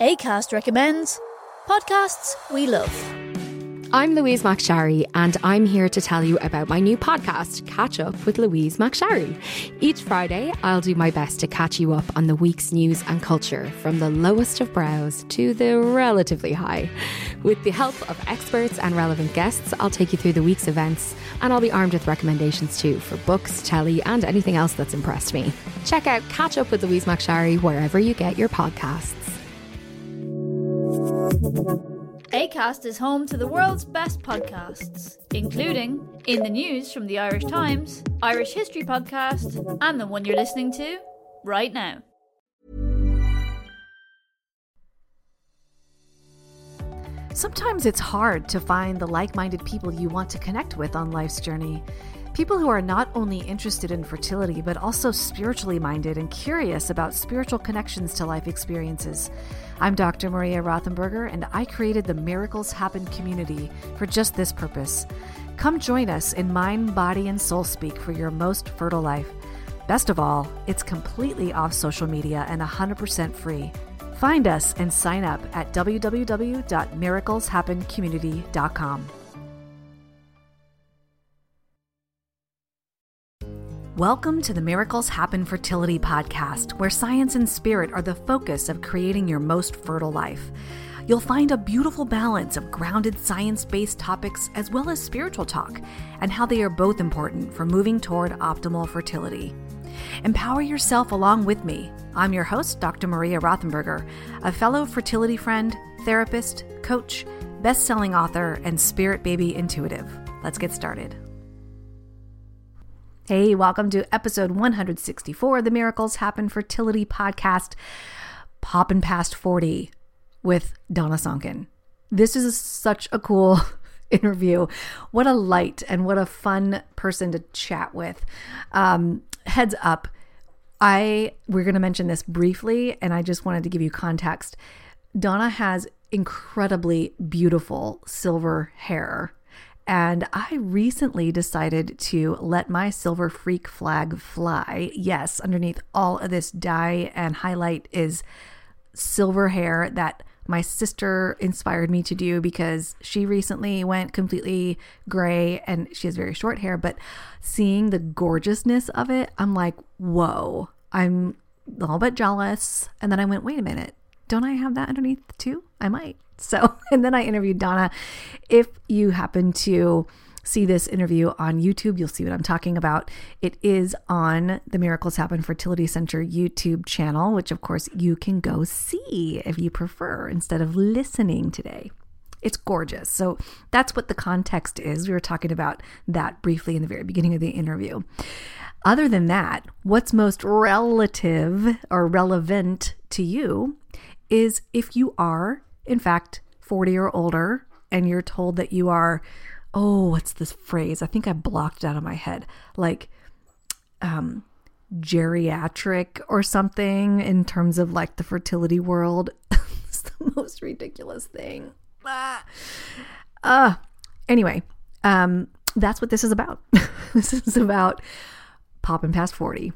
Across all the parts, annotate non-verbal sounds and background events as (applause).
ACAST recommends podcasts we love. I'm Louise McSharry, and I'm here to tell you about my new podcast, Catch Up with Louise McSharry. Each Friday, I'll do my best to catch you up on the week's news and culture, from the lowest of brows to the relatively high. With the help of experts and relevant guests, I'll take you through the week's events, and I'll be armed with recommendations too for books, telly, and anything else that's impressed me. Check out Catch Up with Louise McSharry wherever you get your podcasts. ACAST is home to the world's best podcasts, including In the News from the Irish Times, Irish History Podcast, and the one you're listening to right now. Sometimes it's hard to find the like minded people you want to connect with on life's journey. People who are not only interested in fertility, but also spiritually minded and curious about spiritual connections to life experiences. I'm Dr. Maria Rothenberger, and I created the Miracles Happen community for just this purpose. Come join us in Mind, Body, and Soul Speak for your most fertile life. Best of all, it's completely off social media and 100% free. Find us and sign up at www.miracleshappencommunity.com. Welcome to the Miracles Happen Fertility Podcast, where science and spirit are the focus of creating your most fertile life. You'll find a beautiful balance of grounded science based topics as well as spiritual talk, and how they are both important for moving toward optimal fertility. Empower yourself along with me. I'm your host, Dr. Maria Rothenberger, a fellow fertility friend, therapist, coach, best selling author, and spirit baby intuitive. Let's get started. Hey, welcome to episode 164 of the Miracles Happen Fertility Podcast, Poppin' Past 40 with Donna Sonkin. This is such a cool (laughs) interview. What a light and what a fun person to chat with. Um, heads up, I we're going to mention this briefly, and I just wanted to give you context. Donna has incredibly beautiful silver hair and I recently decided to let my silver freak flag fly. Yes, underneath all of this dye and highlight is silver hair that my sister inspired me to do because she recently went completely gray and she has very short hair. But seeing the gorgeousness of it, I'm like, whoa, I'm a little bit jealous. And then I went, wait a minute, don't I have that underneath too? I might. So, (laughs) and then I interviewed Donna. If you happen to see this interview on YouTube, you'll see what I'm talking about. It is on the Miracles Happen Fertility Center YouTube channel, which of course you can go see if you prefer instead of listening today. It's gorgeous. So that's what the context is. We were talking about that briefly in the very beginning of the interview. Other than that, what's most relative or relevant to you is if you are in fact, 40 or older, and you're told that you are, oh, what's this phrase? I think I blocked it out of my head. Like, um, geriatric or something in terms of like the fertility world. (laughs) it's the most ridiculous thing. Ah. Uh, anyway, um, that's what this is about. (laughs) this is about popping past 40.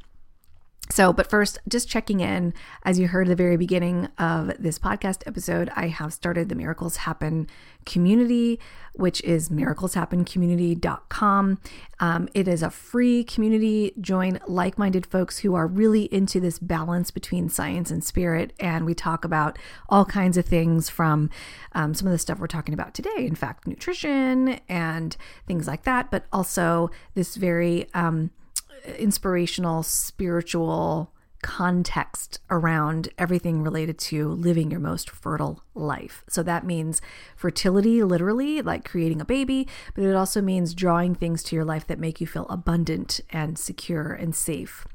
So, but first, just checking in. As you heard at the very beginning of this podcast episode, I have started the Miracles Happen community, which is miracleshappencommunity.com. Um, it is a free community. Join like minded folks who are really into this balance between science and spirit. And we talk about all kinds of things from um, some of the stuff we're talking about today, in fact, nutrition and things like that, but also this very, um, inspirational, spiritual context around everything related to living your most fertile life. So that means fertility, literally, like creating a baby, but it also means drawing things to your life that make you feel abundant and secure and safe.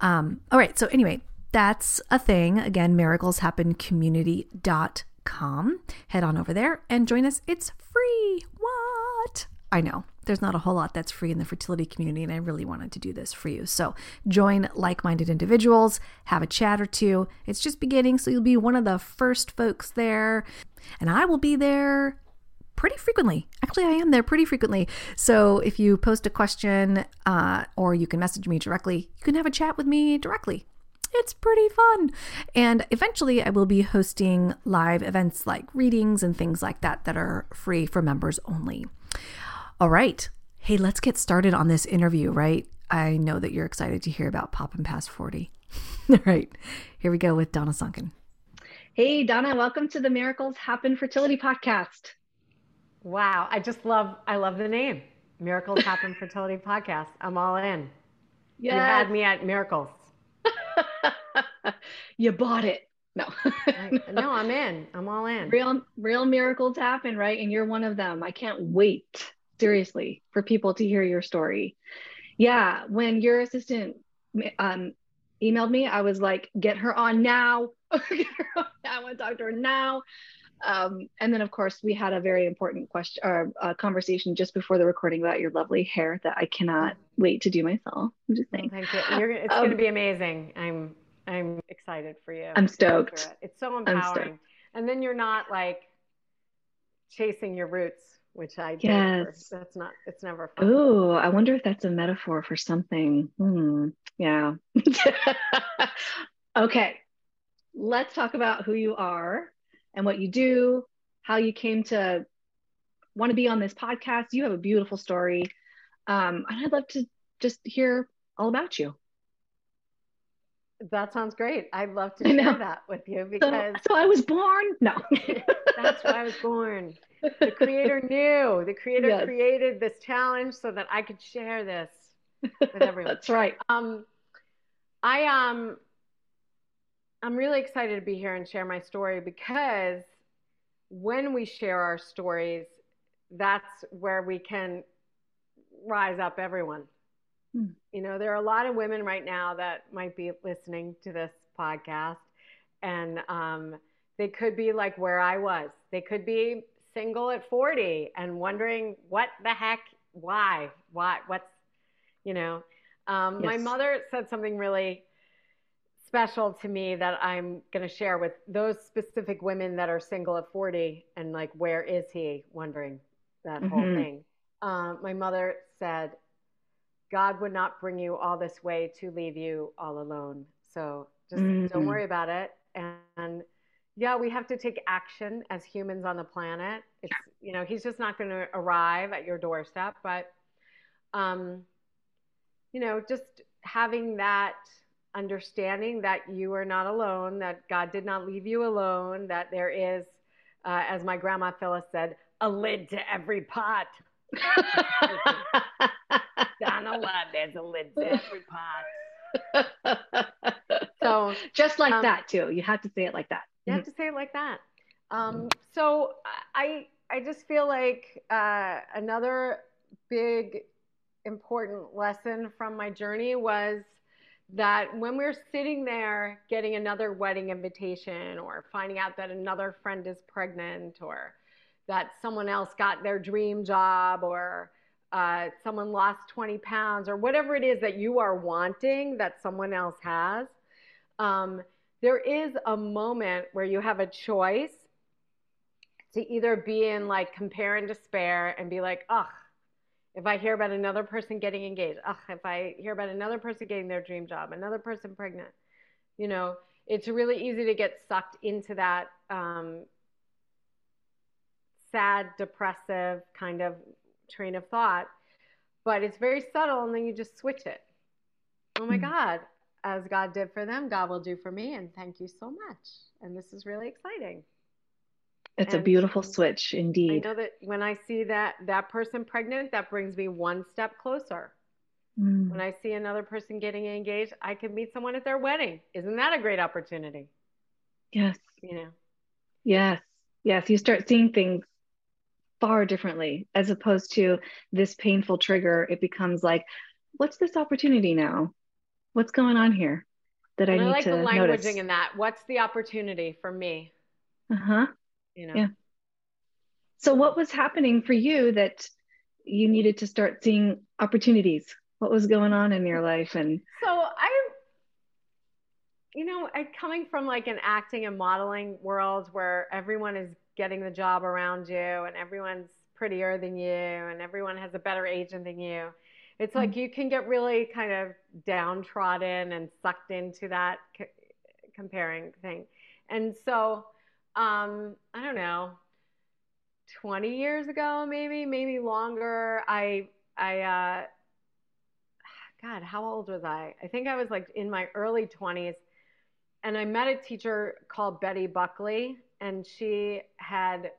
Um, all right. So, anyway, that's a thing. Again, miracleshappencommunity.com. Head on over there and join us. It's free. What? I know there's not a whole lot that's free in the fertility community, and I really wanted to do this for you. So join like minded individuals, have a chat or two. It's just beginning, so you'll be one of the first folks there, and I will be there pretty frequently. Actually, I am there pretty frequently. So if you post a question uh, or you can message me directly, you can have a chat with me directly. It's pretty fun. And eventually, I will be hosting live events like readings and things like that that are free for members only. All right. Hey, let's get started on this interview, right? I know that you're excited to hear about Poppin' Past 40. (laughs) All right. Here we go with Donna Sonkin. Hey, Donna, welcome to the Miracles Happen Fertility Podcast. Wow. I just love, I love the name Miracles Happen (laughs) Fertility Podcast. I'm all in. Yes. You had me at miracles. (laughs) you bought it. No. no, I'm in. I'm all in. Real real miracles happen, right? And you're one of them. I can't wait seriously for people to hear your story. Yeah, when your assistant um, emailed me, I was like, get her on now. (laughs) I want to talk to her now. Um, and then, of course, we had a very important question or uh, conversation just before the recording about your lovely hair that I cannot wait to do myself. I'm just saying. thank you. You're, it's um, going to be amazing. I'm I'm excited for you. I'm stoked. It. It's so empowering. And then you're not like chasing your roots which I. Yes. That's not, it's never fun. Oh, I wonder if that's a metaphor for something. Hmm. Yeah. (laughs) okay. Let's talk about who you are and what you do, how you came to want to be on this podcast. You have a beautiful story. Um, and I'd love to just hear all about you. That sounds great. I'd love to share that with you because so, so I was born. No, that's why I was born. The creator knew. The creator yes. created this challenge so that I could share this with (laughs) everyone. that's right. Um, I um, I'm really excited to be here and share my story because when we share our stories, that's where we can rise up everyone Hmm. You know, there are a lot of women right now that might be listening to this podcast, and um, they could be like where I was. They could be single at 40 and wondering what the heck, why, why, what's, you know. Um, yes. My mother said something really special to me that I'm going to share with those specific women that are single at 40 and like, where is he? Wondering that mm-hmm. whole thing. Um, my mother said, God would not bring you all this way to leave you all alone. So just mm-hmm. don't worry about it. And, and, yeah, we have to take action as humans on the planet. It's, you know, he's just not going to arrive at your doorstep, but, um, you know, just having that understanding that you are not alone, that God did not leave you alone, that there is, uh, as my grandma Phyllis said, a lid to every pot. (laughs) (laughs) Donna Love, there's a (laughs) every pot. (laughs) so just like um, that too. You have to say it like that. You have mm-hmm. to say it like that. Um, so I I just feel like uh, another big important lesson from my journey was that when we're sitting there getting another wedding invitation or finding out that another friend is pregnant or that someone else got their dream job or uh, someone lost 20 pounds or whatever it is that you are wanting that someone else has, um, there is a moment where you have a choice to either be in like compare and despair and be like, ugh, if I hear about another person getting engaged, ugh, if I hear about another person getting their dream job, another person pregnant, you know, it's really easy to get sucked into that um, sad, depressive kind of train of thought, but it's very subtle, and then you just switch it. Oh my mm. God, as God did for them, God will do for me, and thank you so much. And this is really exciting. It's and a beautiful switch, indeed. I know that when I see that that person pregnant, that brings me one step closer. Mm. When I see another person getting engaged, I can meet someone at their wedding. Isn't that a great opportunity? Yes. You know. Yes. Yes. You start seeing things far differently as opposed to this painful trigger it becomes like what's this opportunity now what's going on here that and I need I like to the languaging notice. in that. What's the opportunity for me? Uh-huh. You know. Yeah. So what was happening for you that you needed to start seeing opportunities? What was going on in your life and So I, you know, I coming from like an acting and modeling world where everyone is getting the job around you and everyone's prettier than you and everyone has a better agent than you. It's like Mm-hmm. you can get really kind of downtrodden and sucked into that c- comparing thing. And so, um, I don't know, 20 years ago, maybe, maybe longer, I, I, uh, God, how old was I? I think I was like in my early 20s. And I met a teacher called Betty Buckley, and she had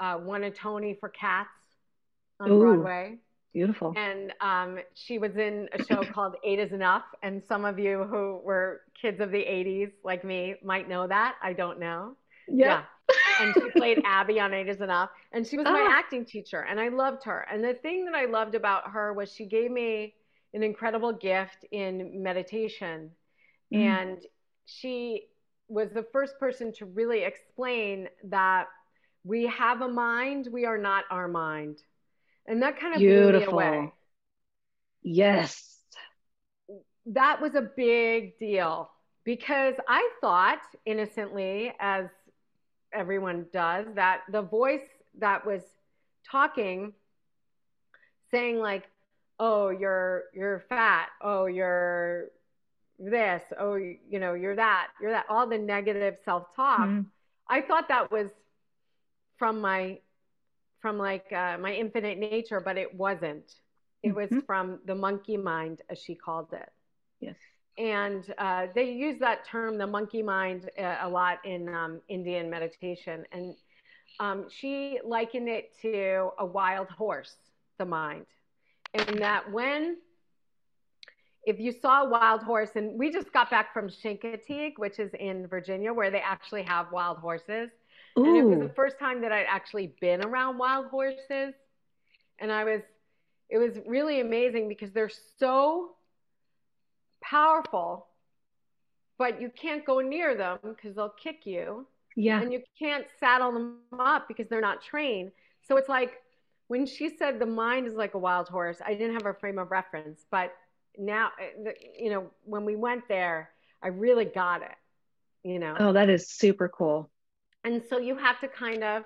uh, won a Tony for Cats on Ooh. Broadway. beautiful? And um, she was in a show (coughs) called Eight is Enough. And some of you who were kids of the 80s, like me, might know that. I don't know. Yeah. And she played Abby on Eight is Enough. And she was my Ah. acting teacher. And I loved her. And the thing that I loved about her was she gave me an incredible gift in meditation. Mhm. And she was the first person to really explain that we have a mind, we are not our mind. And that kind of blew me Beautiful. away. Yes. that was a big deal because I thought innocently, as everyone does, that the voice that was talking, saying like, "Oh, you're you're fat. Oh, you're this. Oh, you know, you're that. You're that." All the negative self-talk. Mhm. I thought that was from my from like uh, my infinite nature, but it wasn't. It was Mhm. from the monkey mind, as she called it Yes. and uh, they use that term, the monkey mind, uh, a lot in um, Indian meditation. And um, she likened it to a wild horse, the mind, and that when if you saw a wild horse, and we just got back from Chincoteague, which is in Virginia, where they actually have wild horses. And it was the first time that I'd actually been around wild horses. And I was, it was really amazing because they're so powerful, but you can't go near them because they'll kick you. Yeah. And you can't saddle them up because they're not trained. So it's like when she said the mind is like a wild horse, I didn't have a frame of reference. But now, uh, you know, when we went there, I really got it, you know. Oh, that is super cool. And so you have to kind of,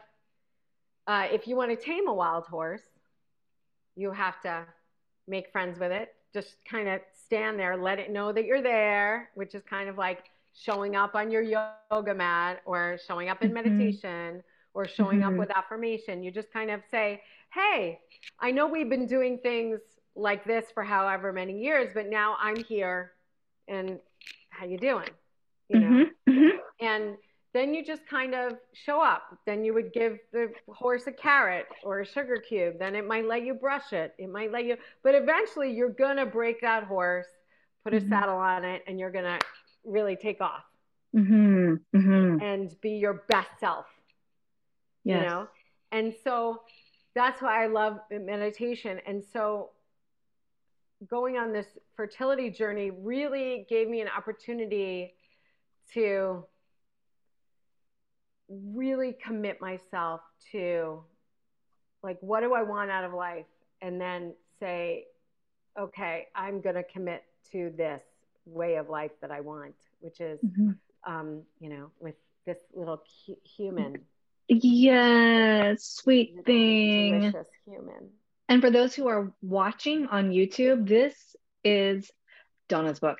uh, if you want to tame a wild horse, you have to make friends with it. Just kind of stand there, let it know that you're there, which is kind of like showing up on your yoga mat or showing up in Mhm. meditation or showing up Mhm. with affirmation. You just kind of say, hey, I know we've been doing things like this for however many years, but now I'm here and how you doing? You know? Mhm. Mhm. and then you just kind of show up then you would give the horse a carrot or a sugar cube then it might let you brush it it might let you but eventually you're going to break that horse put a Mhm. saddle on it and you're going to really take off Mhm. Mhm. and be your best self Yes. you know and so that's why i love meditation and so going on this fertility journey really gave me an opportunity to really commit myself to like what do i want out of life and then say okay i'm going to commit to this way of life that i want which is Mhm. um, you know with this little hu- human Yes, sweet thing. delicious human And for those who are watching on YouTube, this is Donna's book.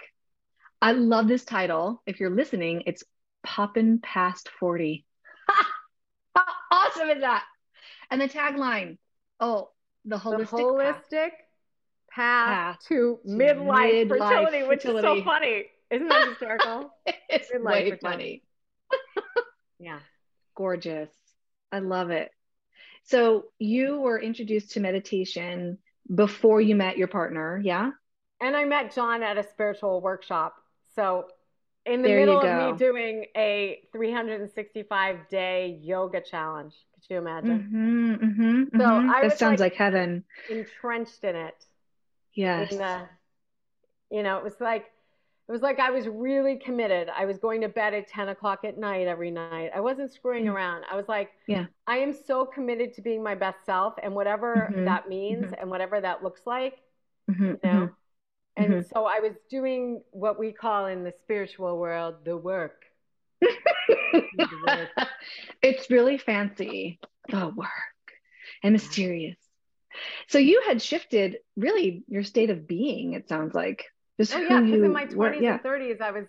I love this title. If you're listening, it's Poppin' Past 40. (laughs) How awesome is that? And the tagline, oh, the the holistic path. path, Path to midlife, midlife fertility, which is so funny. Isn't that hysterical? (laughs) It's Midlife way fertility. funny. (laughs) yeah. Gorgeous. I love it. So you were introduced to meditation before you met your partner, yeah? And I met John at a spiritual workshop. So in the There middle of me doing a 365 day yoga challenge. Could you imagine? Mm-hmm, mm-hmm, So mhm. I that was sounds like- like heaven. Entrenched in it. Yes. In the, you know, it was like it was like I was really committed. I was going to bed at 10 o'clock at night every night. I wasn't screwing Mm. around. I was like, Yeah. I am so committed to being my best self and whatever Mhm. that means Mhm. and whatever that looks like, Mhm, you know. mhm. And Mhm. so I was doing what we call in the spiritual world the work. (laughs) it's really fancy. The work and mysterious. So you had shifted really your state of being, it sounds like. Just Oh yeah, because in my 20s yeah. and 30s I was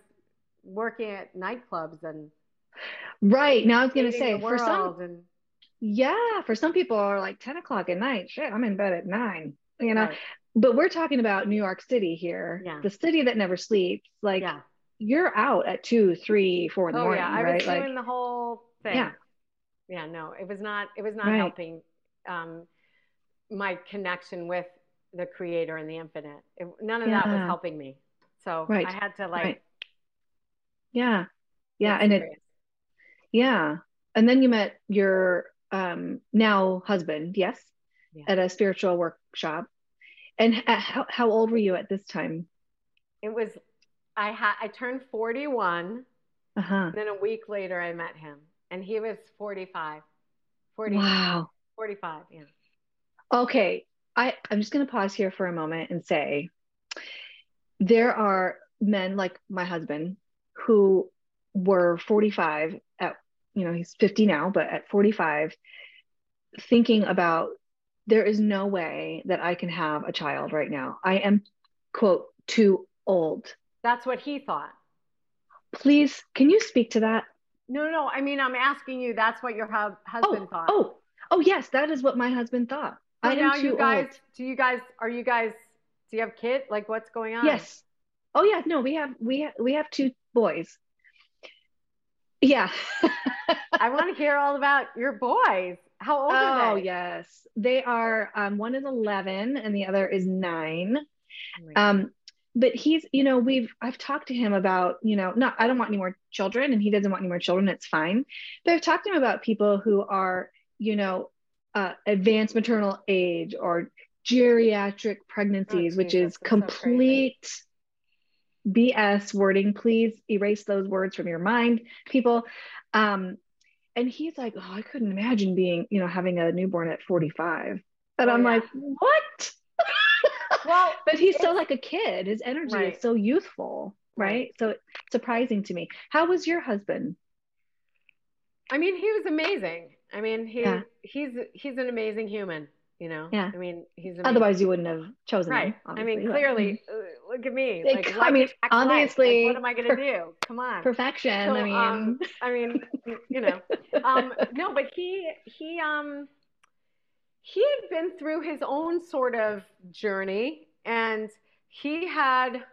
working at nightclubs and Right. Now I was gonna say for some and yeah, for some people are like 10 o'clock at night. Shit, I'm in bed at nine. You know, Right. but we're talking about New York City here, Yeah. the city that never sleeps. Like yeah. you're out at two, three, four in the Oh morning, yeah, I right? was Like doing the whole thing. Yeah. Yeah, no, it was not it was not Right. helping um my connection with the creator and the infinite. It, none of that was helping me. So Right. I had to like Right. yeah. Yeah. And it. Yeah. And then you met your um now husband, yes, Yeah. at a spiritual workshop. And how how old were you at this time? it was I had I turned 41 Uh-huh. and then a week later I met him and he was 45. 40, Wow. 45, yeah. Okay. I I'm just going to pause here for a moment and say there are men like my husband who were 45 at you know, he's 50 now, but at 45 thinking about there is no way that I can have a child right now. I am quote too old. That's what he thought. Please, can you speak to that? No, no, I mean I'm asking you that's what your husband Oh, thought. oh, oh, yes, that is what my husband thought. I am now you guys, old. do you guys, are you guys, do you have kids? Like what's going on? Yes. Oh yeah, no, we have we have we have two boys. Yeah. (laughs) I want to hear all about your boys. How old oh are they? Oh yes, they are. Um, one is eleven and the other is nine. Oh. Um, but he's, you know, we've I've talked to him about, you know, not I don't want any more children, and he doesn't want any more children. It's fine. But I've talked to him about people who are, you know, uh, advanced maternal age or geriatric pregnancies, which Oh, Jesus, is that's so complete BS wording. Please erase those words from your mind, people. Um, and he's like, oh, I couldn't imagine being, you know, having a newborn at 45. And Oh, I'm yeah. like, what? Well, (laughs) but he's still like a kid. His energy Right. is so youthful, right? Right. So it's surprising to me. How was your husband? I mean, he was amazing. I mean, he Yeah. He's he's an amazing human, you know. Yeah. I mean, he's amazing. Otherwise, you wouldn't have chosen right. him. I mean, obviously, but- clearly, uh, look at me. Like, Like, I mean, obviously, Like, what am I going to do? Come on. perfection. So, I mean, um, I mean, you know, um, no, but he he um he had been through his own sort of journey, and he had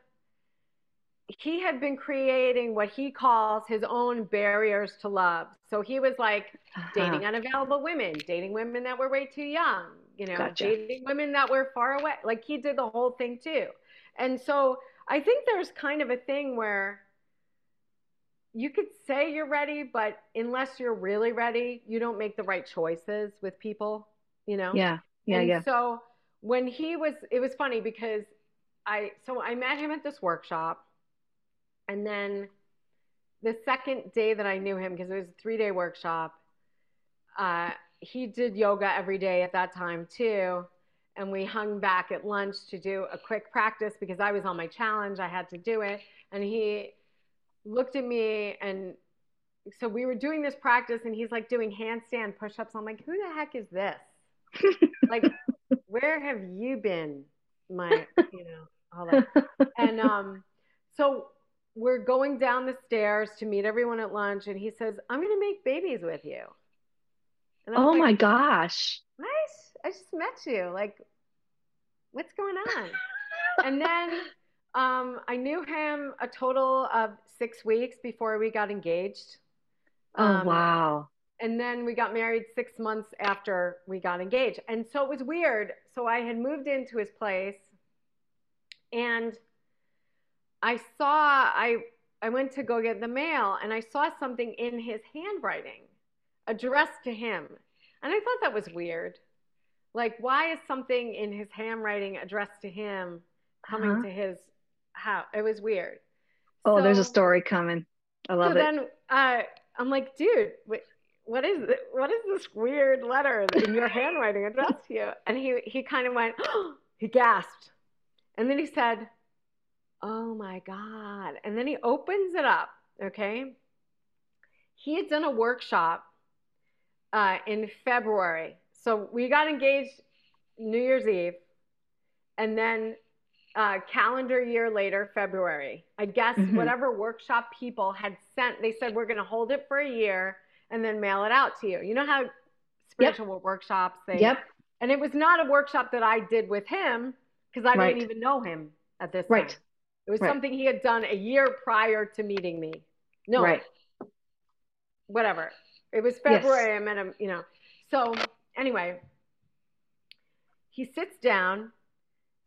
he had been creating what he calls his own barriers to love. So he was like uh-huh. dating unavailable women, dating women that were way too young, you know, Gotcha. dating women that were far away. Like he did the whole thing too. And so I think there's kind of a thing where you could say you're ready, but unless you're really ready, you don't make the right choices with people, you know? yeah, yeah, and yeah. So when he was, it was funny because I, so I met him at this workshop. And then the second day that I knew him, because it was a three day workshop, uh, he did yoga every day at that time too. And we hung back at lunch to do a quick practice because I was on my challenge. I had to do it. And he looked at me and so we were doing this practice and he's like doing handstand push-ups. I'm like, who the heck is this? (laughs) like, where have you been? My, you know, all that. (laughs) And um, so we're going down the stairs to meet everyone at lunch, and he says, "I'm going to make babies with you." Oh like, my gosh. What? I just met you. Like, what's going on? (laughs) and then um, I knew him a total of six weeks before we got engaged. Oh Um, wow. and then we got married six months after we got engaged. And so it was weird. So I had moved into his place and I saw I I went to go get the mail and I saw something in his handwriting addressed to him. And I thought that was weird. Like why is something in his handwriting addressed to him coming Uh-huh. to his house? It was weird. Oh, there's a story coming. I love it. so it. then uh, I'm like, dude, wait, what is it? What is this weird letter in your (laughs) handwriting addressed to you? And he he kind of went, (gasps) he gasped, and then he said, "Oh my god!" And then he opens it up. Okay, he had done a workshop uh, in February, so we got engaged New Year's Eve, and then uh, calendar year later, February. I guess Mhm. whatever workshop people had sent, they said we're going to hold it for a year and then mail it out to you. You know how spiritual workshops they Yep. and it was not a workshop that I did with him because I Right. didn't even know him at this Right. time. It was Right. something he had done a year prior to meeting me. No, Right. whatever. It was February. I met him, you know. So anyway, he sits down,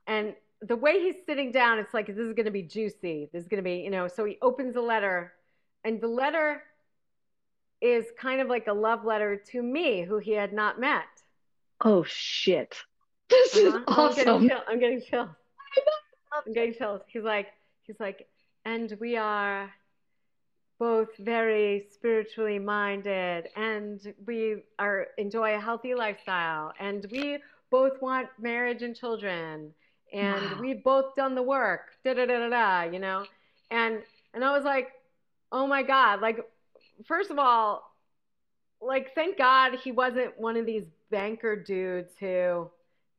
and the way he's sitting down, it's like this is going to be juicy. This is going to be, you know. So he opens the letter, and the letter is kind of like a love letter to me, who he had not met. Oh shit. (laughs) This is Uh-huh. I'm awesome. I'm getting chills. I'm getting chills. He's like, he's like, and we are both very spiritually minded, and we are enjoy a healthy lifestyle, and we both want marriage and children, and Wow. we've both done the work. Da da da da da. You know, and and I was like, oh my god, like, first of all, like, thank God he wasn't one of these banker dudes who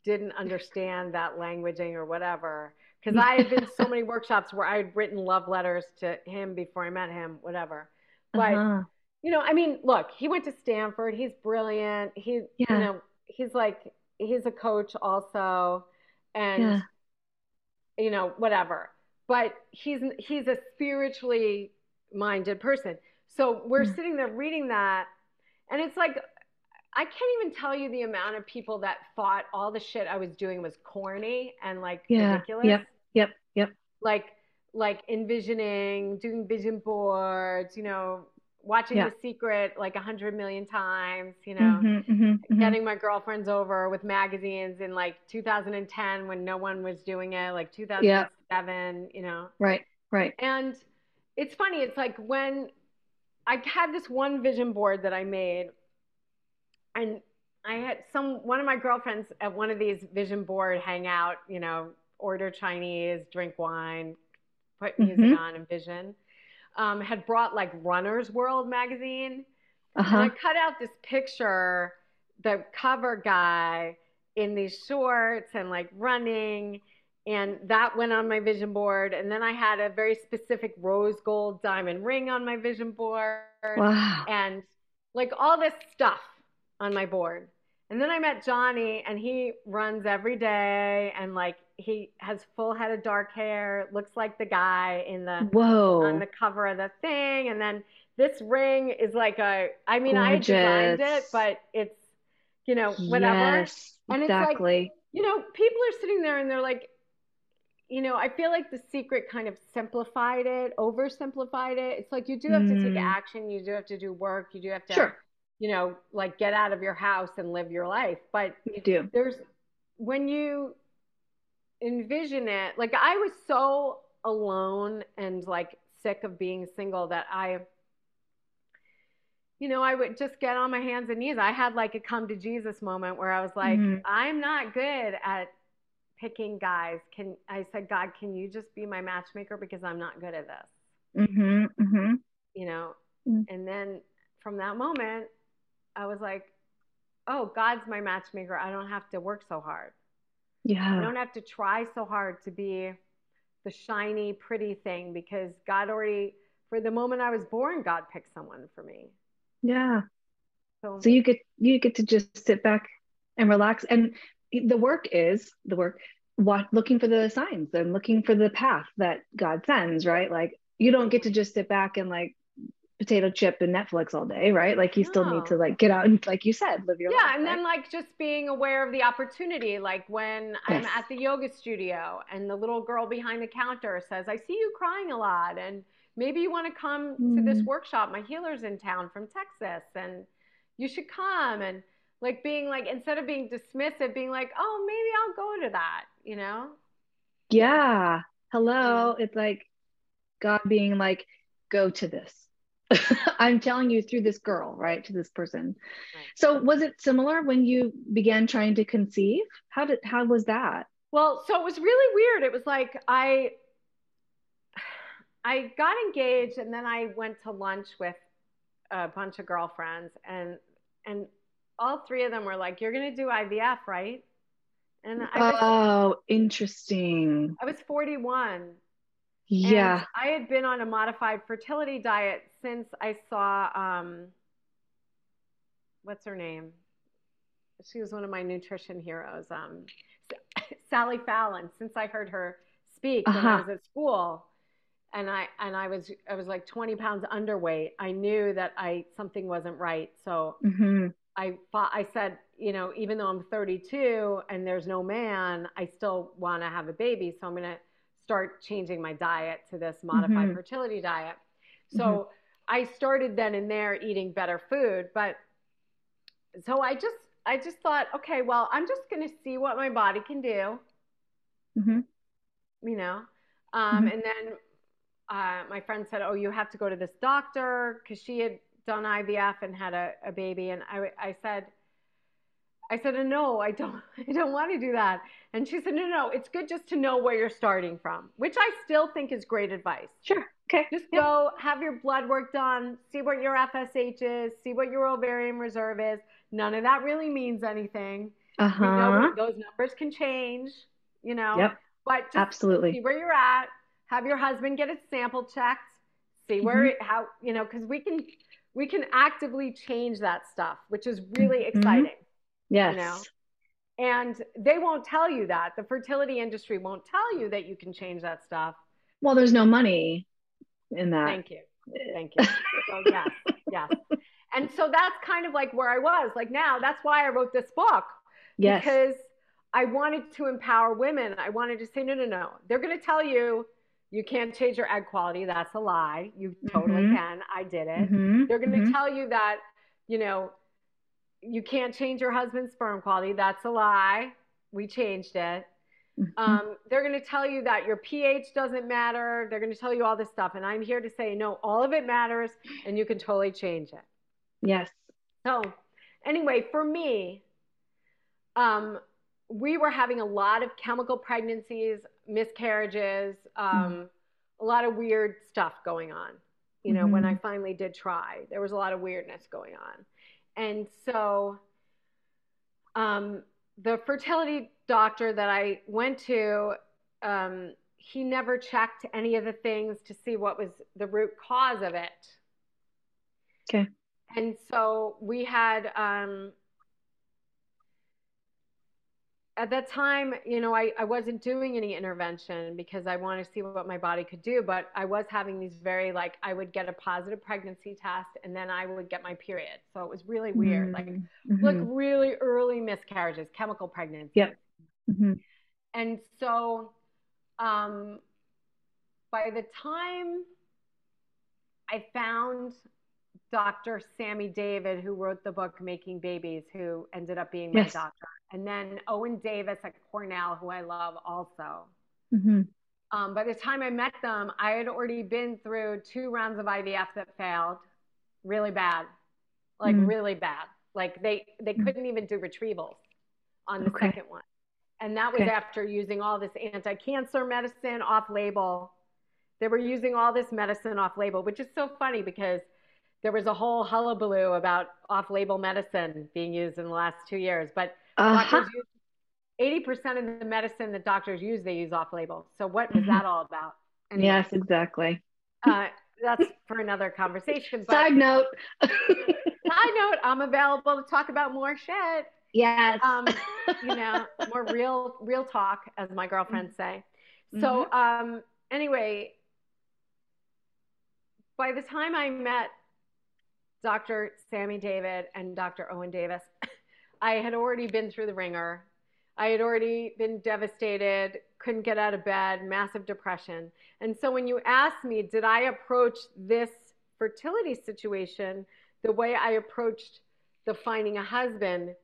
didn't understand that languaging or whatever. Because I had been so many workshops where I had written love letters to him before I met him, whatever. But Uh-huh. you know, I mean, look, he went to Stanford. He's brilliant. He, Yeah. you know, he's like he's a coach also, and Yeah. you know, whatever. But he's he's a spiritually minded person. So we're Mm. sitting there reading that, and it's like I can't even tell you the amount of people that thought all the shit I was doing was corny and like Yeah. ridiculous. Yep. Yep. Yep. Like like envisioning, doing vision boards, you know, watching Yeah. The Secret like a hundred million times, you know, Mhm, mhm, mhm. getting my girlfriends over with magazines in like 2010 when no one was doing it, like 2007, you know. Right. Right. And it's funny, it's like when I had this one vision board that I made, and I had some one of my girlfriends at one of these vision board hangout, you know, order Chinese, drink wine, put music Mhm. on and vision, um, had brought like Runner's World magazine. Uh-huh. And I cut out this picture, the cover guy in these shorts and like running. And that went on my vision board. And then I had a very specific rose gold diamond ring on my vision board Wow. and like all this stuff on my board. And then I met Johnny and he runs every day and like he has full head of dark hair, looks like the guy in the Whoa. on the cover of the thing. And then this ring is like a, I mean, I designed it, but it's, you know, whatever. Yes. And it's like- exactly. You know, people are sitting there and they're like, you know, I feel like the secret kind of simplified it, oversimplified it. It's like you do have to take Mm. action, you do have to do work, you do have to, Sure. you know, like get out of your house and live your life. But You do. there's when you envision it like i was so alone and like sick of being single that i you know i would just get on my hands and knees i had like a come to jesus moment where i was like Mhm. i'm not good at picking guys can i said god can you just be my matchmaker because i'm not good at this Mhm. Mhm. you know Mm. and then from that moment i was like oh god's my matchmaker i don't have to work so hard I Yeah. don't have to try so hard to be the shiny, pretty thing because God already, for the moment I was born, God picked someone for me. Yeah. So, So you get you get to just sit back and relax. And the work is the work what looking for the signs and looking for the path that God sends, right? Like you don't get to just sit back and like potato chip and Netflix all day, right? Like you still need to like get out and like you said, live your yeah, life. Yeah, and right? then like just being aware of the opportunity, like when I'm at the yoga studio and the little girl behind the counter says, I see you crying a lot, and maybe you want to come to this Mm. workshop. My healer's in town from Texas, and you should come. And like being like, instead of being dismissive, being like, oh, maybe I'll go to that, you know? Yeah. Hello. It's like God being like, go to this. (laughs) I'm telling you through this girl, right? To this person. Right. So was it similar when you began trying to conceive? How did how was that? Well, so it was really weird. It was like I I got engaged and then I went to lunch with a bunch of girlfriends and and all three of them were like, You're gonna do IVF, right? And I was, oh, interesting. I was 41. Yeah. I had been on a modified fertility diet since I saw um what's her name? She was one of my nutrition heroes. Um Sally Fallon, since I heard her speak uh-huh. when I uh-huh. was at school and I and I was I was like 20 pounds underweight. I knew that I something wasn't right. So mm-hmm. I fought, I said, you know, even though I'm 32 and there's no man, I still want to have a baby. So I'm going to start changing my diet to this modified mm-hmm. fertility diet. So mm-hmm. I started then and there eating better food, but so I just I just thought, okay, well, I'm just going to see what my body can do. Mm-hmm. You know, um, mm-hmm. and then uh, my friend said, "Oh, you have to go to this doctor because she had done IVF and had a, a baby." And I, I said, "I said, no, I don't, (laughs) I don't want to do that." And she said, "No, no, it's good just to know where you're starting from," which I still think is great advice. Sure. Okay. Just yep. go have your blood work done, see what your FSH is, see what your ovarian reserve is. None of that really means anything. Uh huh. You know, uh-huh. those numbers can change. You know. Yep. But absolutely see where you're at have your husband get a sample checked see where mm-hmm. how you know because we can we can actively change that stuff which is really mm-hmm. exciting yes you know and they won't tell you that the fertility industry won't tell you that you can change that stuff well there's no money in that thank you thank you so yes yes and so that's kind of like where i was like now that's why i wrote this book yes. because i wanted to empower women i wanted to say no no no they're going to tell you you can't change your egg quality. That's a lie. You totally mm-hmm. can. I did it. Mm-hmm. They're going to mm-hmm. tell you that, you know, you can't change your husband's sperm quality. That's a lie. We changed it. Mm-hmm. Um, they're going to tell you that your pH doesn't matter. They're going to tell you all this stuff. And I'm here to say, no, all of it matters and you can totally change it. Yes. So, anyway, for me, um, we were having a lot of chemical pregnancies, miscarriages, um, mm-hmm. a lot of weird stuff going on. You know, mm-hmm. when I mm-hmm. finally did try, there was a lot of weirdness going on. And so um, the fertility doctor that I went to, um, he never checked any of the things to see what was the root cause of it. Okay. And so we had um, at that time, you know, I, I wasn't doing any intervention because I wanted to see what my body could do, but I was having these very like I would get a positive pregnancy test and then I would get my period. So it was really weird. Mm-hmm. Like mm-hmm. like really early miscarriages, chemical pregnancy. Yep. Mm-hmm. And so um by the time I found Dr. Sami David, who wrote the book Making Babies, who ended up being my doctor and then Owen Davis at Cornell, who I love also. Mm-hmm. Um, by the time I met them, I had already been through two rounds of IVF that failed, really bad, like mm-hmm. really bad. Like they they mm-hmm. couldn't even do retrievals on the okay. second one, and that was okay. after using all this anti-cancer medicine off label. They were using all this medicine off label, which is so funny because there was a whole hullabaloo about off label medicine being used in the last two years. But uh-huh. Eighty percent of the medicine that doctors use, they use off-label. So what is mm-hmm. that all about? Anyway, yes, exactly. Uh, that's for another conversation. But side note. side (laughs) note. I'm available to talk about more shit. Yes. Um, you (laughs) know, more real, real talk, as my girlfriends say. So, mm-hmm. um, anyway, by the time I met Dr. Sami David and Dr. Owen Davis, I had already been through the ringer. I had already been devastated, couldn't get out of bed, massive depression. And so when you ask me, did I approach this fertility situation the way I approached the finding a husband?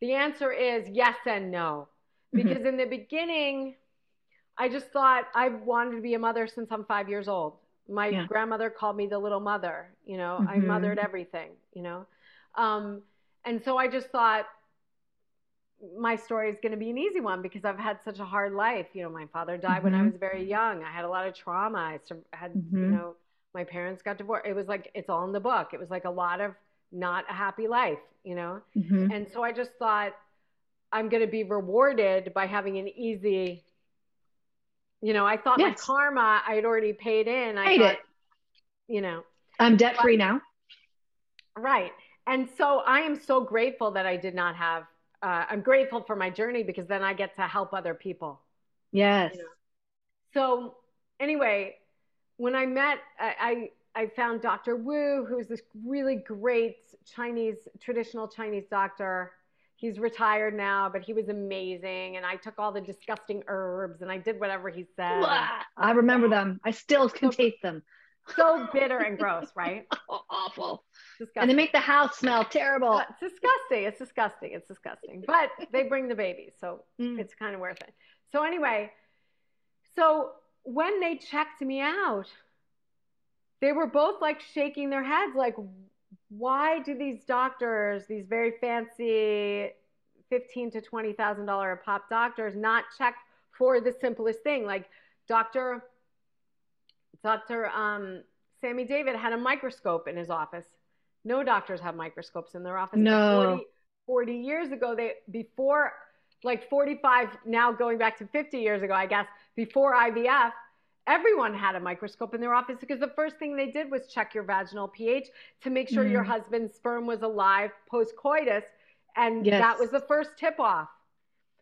The answer is yes and no. Mm-hmm. Because mm-hmm. in the beginning, I just thought I wanted to be a mother since I'm five years old. My Yeah. grandmother called me the little mother. You know, I Mhm. mothered everything. You know, um, and so I just thought my story is going to be an easy one because I've had such a hard life. You know, my father died when I Mhm. was very young. I had a lot of trauma. I had, you Mhm. know, my parents got divorced. It was like it's all in the book. It was like a lot of not a happy life. You know, Mhm. and so I just thought I'm going to be rewarded by having an easy. You know, I thought Yes. my karma I had already paid in. I Paid thought, it. you know, I'm debt free now. right. And so I am so grateful that I did not have. Uh, I'm grateful for my journey because then I get to help other people. Yes. You know. So anyway, when I met, I, I I found Dr. Wu, who's this really great Chinese traditional Chinese doctor. He's retired now, but he was amazing, and I took all the disgusting herbs and I did whatever he said. I remember them. I still can taste them. So bitter and gross, right? (laughs) Awful. Disgusting. And they make the house smell terrible. It's disgusting. It's disgusting. It's disgusting. But they bring the babies, so Mm. it's kind of worth it. So anyway, so when they checked me out, they were both like shaking their heads, like, why do these doctors, these very fancy fifteen to twenty thousand dollar a pop doctors, not check for the simplest thing? Like Doctor Doctor um, Sami David had a microscope in his office. No doctors have microscopes in their office. No. 40, 40 years ago, they before like 45, now going back to 50 years ago, I guess, before IVF, everyone had a microscope in their office because the first thing they did was check your vaginal pH to make sure your Mm. husband's sperm was alive post coitus. And Yes. that was the first tip off.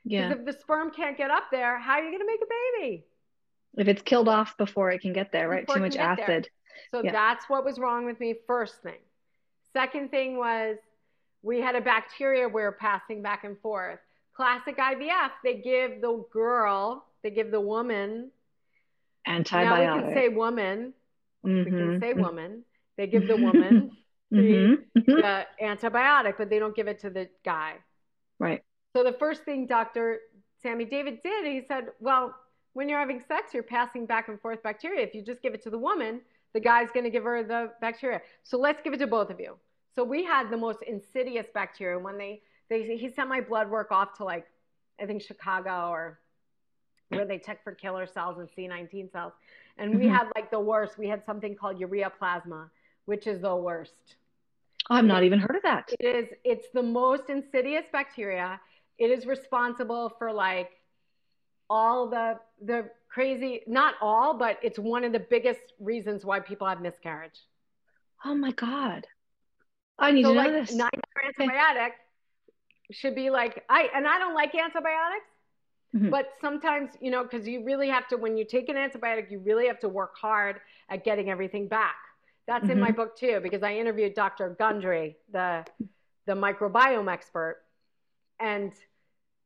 Because Yeah. if the sperm can't get up there, how are you going to make a baby? If it's killed off before it can get there, right? Before Too much get there. acid. So Yeah. that's what was wrong with me, first thing. Second thing was we had a bacteria we were passing back and forth. Classic IVF, they give the girl, they give the woman, now we can say woman, we can Mhm. say woman, they give the woman (laughs) Mhm. Mhm. the antibiotic, but they don't give it to the guy. Right. So the first thing Dr. Sami David did, he said, well, when you're having sex, you're passing back and forth bacteria. If you just give it to the woman, the guy's going to give her the bacteria. So let's give it to both of you. So we had the most insidious bacteria. When they, they he sent my blood work off to like, I think Chicago or where they check for killer cells and C19 cells. And we Mhm. had like the worst. We had something called ureaplasma, which is the worst. I've not even heard of that. It is it's the most insidious bacteria. It is responsible for like all the the crazy not all, but it's one of the biggest reasons why people have miscarriage. Oh my God. I need so to know this. nine antibiotic should be like I and I don't like antibiotics, Mhm. but sometimes, you know, because you really have to when you take an antibiotic, you really have to work hard at getting everything back. That's in my Mm-hmm. book too, because I interviewed Dr. Gundry, the the microbiome expert. And,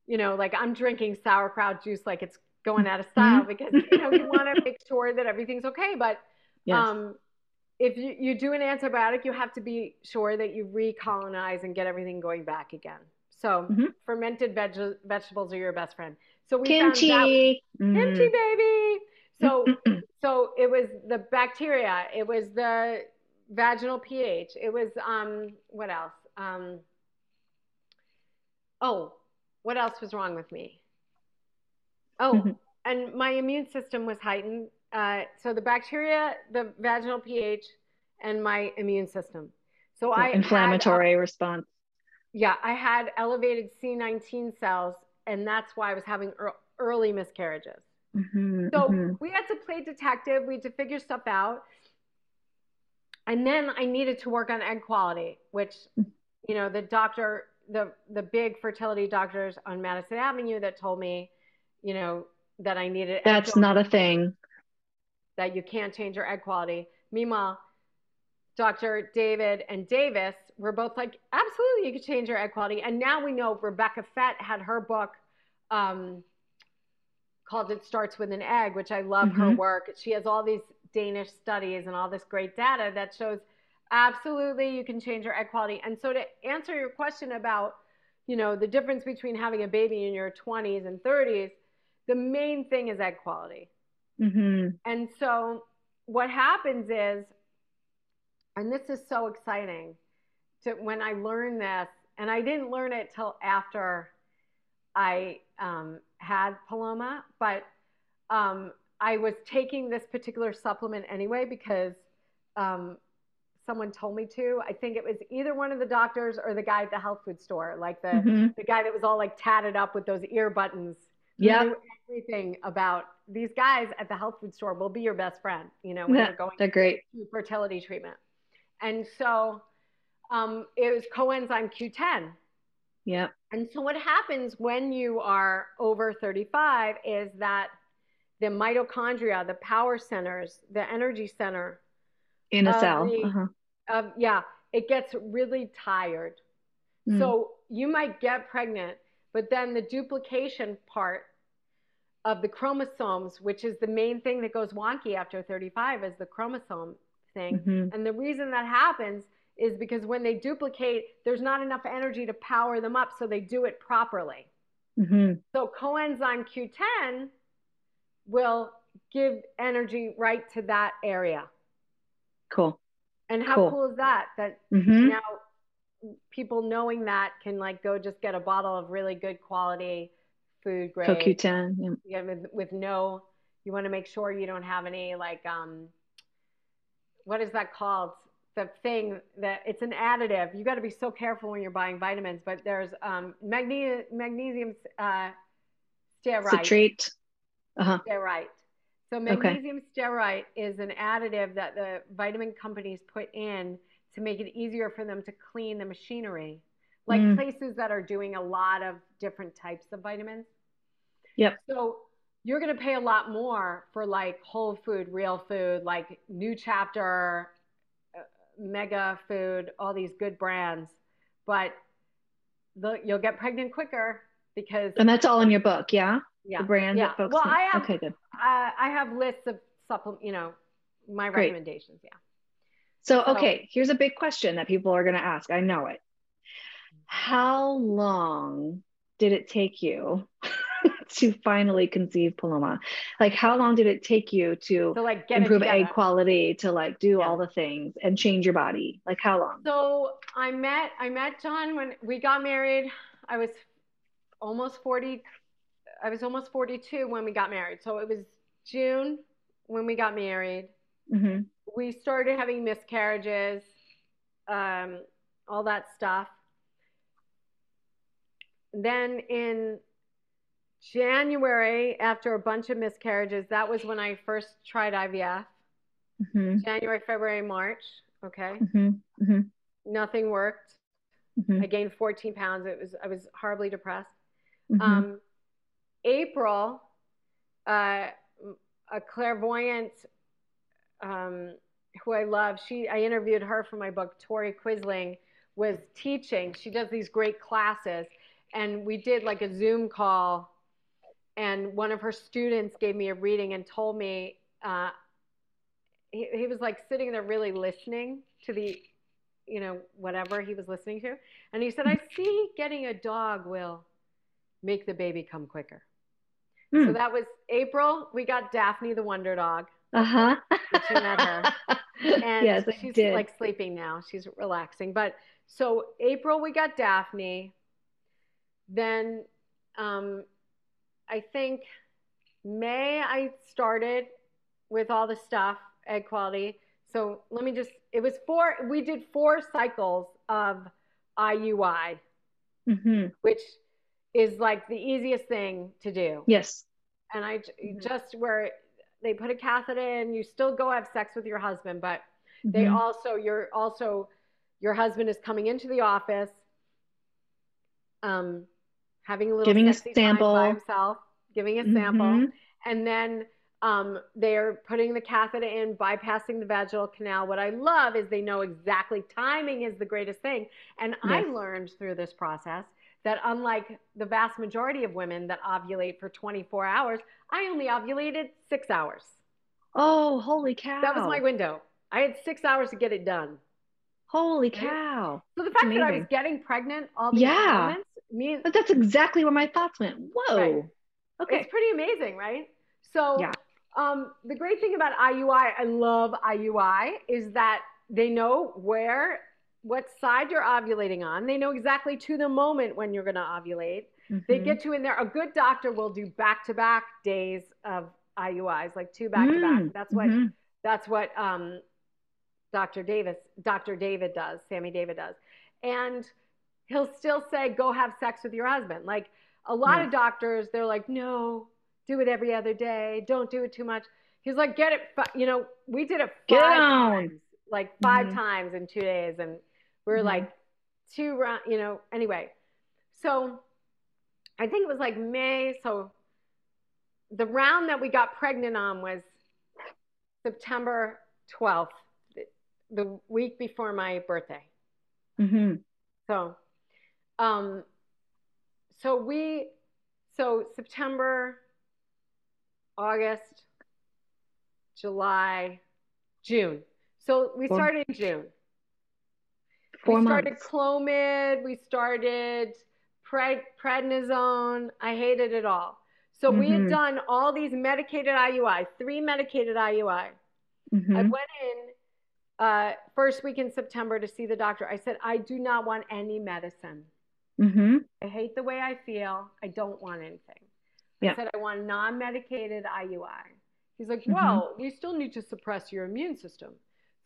you know, like I'm drinking sauerkraut juice like it's going out of style Mm-hmm. because you know you want to (laughs) make sure that everything's okay. But Yes. um, if you, you do an antibiotic, you have to be sure that you recolonize and get everything going back again. So Mhm. fermented veg- vegetables are your best friend. So we found that Kimchi. kimchi Mm. baby. So (clears throat) so it was the bacteria, it was the vaginal pH, it was um what else? Um oh, what else was wrong with me? Oh, Mhm. and my immune system was heightened. Uh, so the bacteria, the vaginal pH, and my immune system. So I had, inflammatory response. yeah, I had elevated C19 cells, and that's why I was having ear- early miscarriages. Mhm, So mhm. we had to play detective. We had to figure stuff out. And then I needed to work on egg quality, which, you know, the doctor, the the big fertility doctors on Madison Avenue that told me, you know, that I needed That's not a thing. that you can't change your egg quality. Meanwhile, Dr. David and Davis were both like, absolutely, you could change your egg quality. And now we know Rebecca Fett had her book um, called It Starts with an Egg, which I love her Mhm. work. She has all these Danish studies and all this great data that shows absolutely you can change your egg quality. And so to answer your question about, you know, the difference between having a baby in your 20s and 30s, the main thing is egg quality. Mhm. And so what happens is, and this is so exciting to when I learned this, and I didn't learn it till after I um, had Paloma, but um, I was taking this particular supplement anyway because um, someone told me to. I think it was either one of the doctors or the guy at the health food store, like the Mm-hmm. the guy that was all like tatted up with those ear buttons. Yeah. Everything about these guys at the health food store will be your best friend. You know when Yeah, you're going They're great. fertility treatment, and so um, it was coenzyme Q10. Yeah. And so, what happens when you are over 35 is that the mitochondria, the power centers, the energy center In a cell. the- Uh-huh. Of, yeah, it gets really tired. Mm. So, you might get pregnant, but then the duplication part of the chromosomes, which is the main thing that goes wonky after 35, is the chromosome thing. Mhm. And the reason that happens is because when they duplicate, there's not enough energy to power them up, so they do it properly. Mhm. So coenzyme Q10 will give energy right to that area. Cool. And how Cool. cool, is that? That Mhm. now people knowing that can like go just get a bottle of really good quality food grade CoQ10. Yeah. yeah, with, with no you want to make sure you don't have any like um what is that called the thing that it's an additive you got to be so careful when you're buying vitamins but there's um magne- magnesium uh stearate Citrate. Uh-huh. stearate so Okay. magnesium stearate is an additive that the vitamin companies put in to make it easier for them to clean the machinery like Mm. places that are doing a lot of different types of vitamins Yep. so you're going to pay a lot more for like whole food, real food, like New Chapter, uh, Mega Food, all these good brands, but the, you'll get pregnant quicker because And that's all in your book, yeah? Yeah, The brand yeah. that folks Well? I have Okay, good. I, I have lists of supplement, you know, my Great. recommendations. Yeah. So, So- okay, here's a big question that people are going to ask. I know it. How long did it take you (laughs) to finally conceive Paloma? Like, how long did it take you to So like get improve egg quality, to like do Yeah. all the things and change your body? Like, how long? So I met I met John when we got married. I was almost 40 I was almost 42 when we got married. So it was June when we got married. hmm We started having miscarriages, um, all that stuff. Then in January, after a bunch of miscarriages, that was when I first tried IVF. hmm January, February, March. Okay. hmm hmm Nothing worked. hmm I gained 14 pounds. It was I was horribly depressed. hmm Um, April, uh, a clairvoyant um, who I love, she I interviewed her for my book. Tori Quisling was teaching. She does these great classes, and we did like a Zoom call. And one of her students gave me a reading and told me uh, he, he was like sitting there really listening to the, you know, whatever he was listening to. And he said, I see getting a dog will make the baby come quicker. So Hmm. that was April. We got Daphne the Wonder Dog. Uh-huh. Met her? (laughs) And yes, she's like sleeping now. She's relaxing. But so April we got Daphne. Then um, I think May I started with all the stuff, egg quality. So let me just it was four we did four cycles of IUI, hmm which is like the easiest thing to do. Yes. And I Mhm. just where they put a catheter in, you still go have sex with your husband, but they Mhm. also you're also your husband is coming into the office um having a little Giving a sample. by himself giving a sample Mhm. and then um, they're putting the catheter in bypassing the vaginal canal what i love is they know exactly timing is the greatest thing and i learned through this process that unlike the vast majority of women that ovulate for 24 hours i only ovulated six hours Oh, holy cow. that was my window. I had six hours to get it done. Holy cow. So the fact that I was getting pregnant all these Yeah. moments means But that's exactly where my thoughts went. Whoa. Right. Okay. it's pretty amazing, right? So Yeah. um, the great thing about IUI, I love IUI, is that they know where, what side you're ovulating on. They know exactly to the moment when you're going to ovulate. Mm-hmm. They get you in there. A good doctor will do back to back days of IUIs, like two back to back. That's what mm-hmm. that's what um, Dr. Davis, Dr. David does, Sami David does, and he'll still say, "Go have sex with your husband." Like a lot yeah. of doctors, they're like, "No, do it every other day. Don't do it too much." He's like, "Get it." You know, we did it five times, like 5 mm-hmm. times in two days, and we are mm-hmm. like two round. You know, anyway, so I think it was like May. So the round that we got pregnant on was September 12th, the week before my birthday. Mm-hmm. So, um, so we, so September, August, July, June. So we started in June. Four we started. Clomid. We started pred, prednisone. I hated it all. So mm-hmm. we had mm-hmm. done all these medicated IUI, three medicated IUI. Mm-hmm. I went in uh, first week in September to see the doctor. I said, I do not want any medicine. Mm-hmm. I hate the way I feel. I don't want anything. Yeah. I said, I want non medicated IUI. He's like, mm-hmm. well, we still need to suppress your immune system.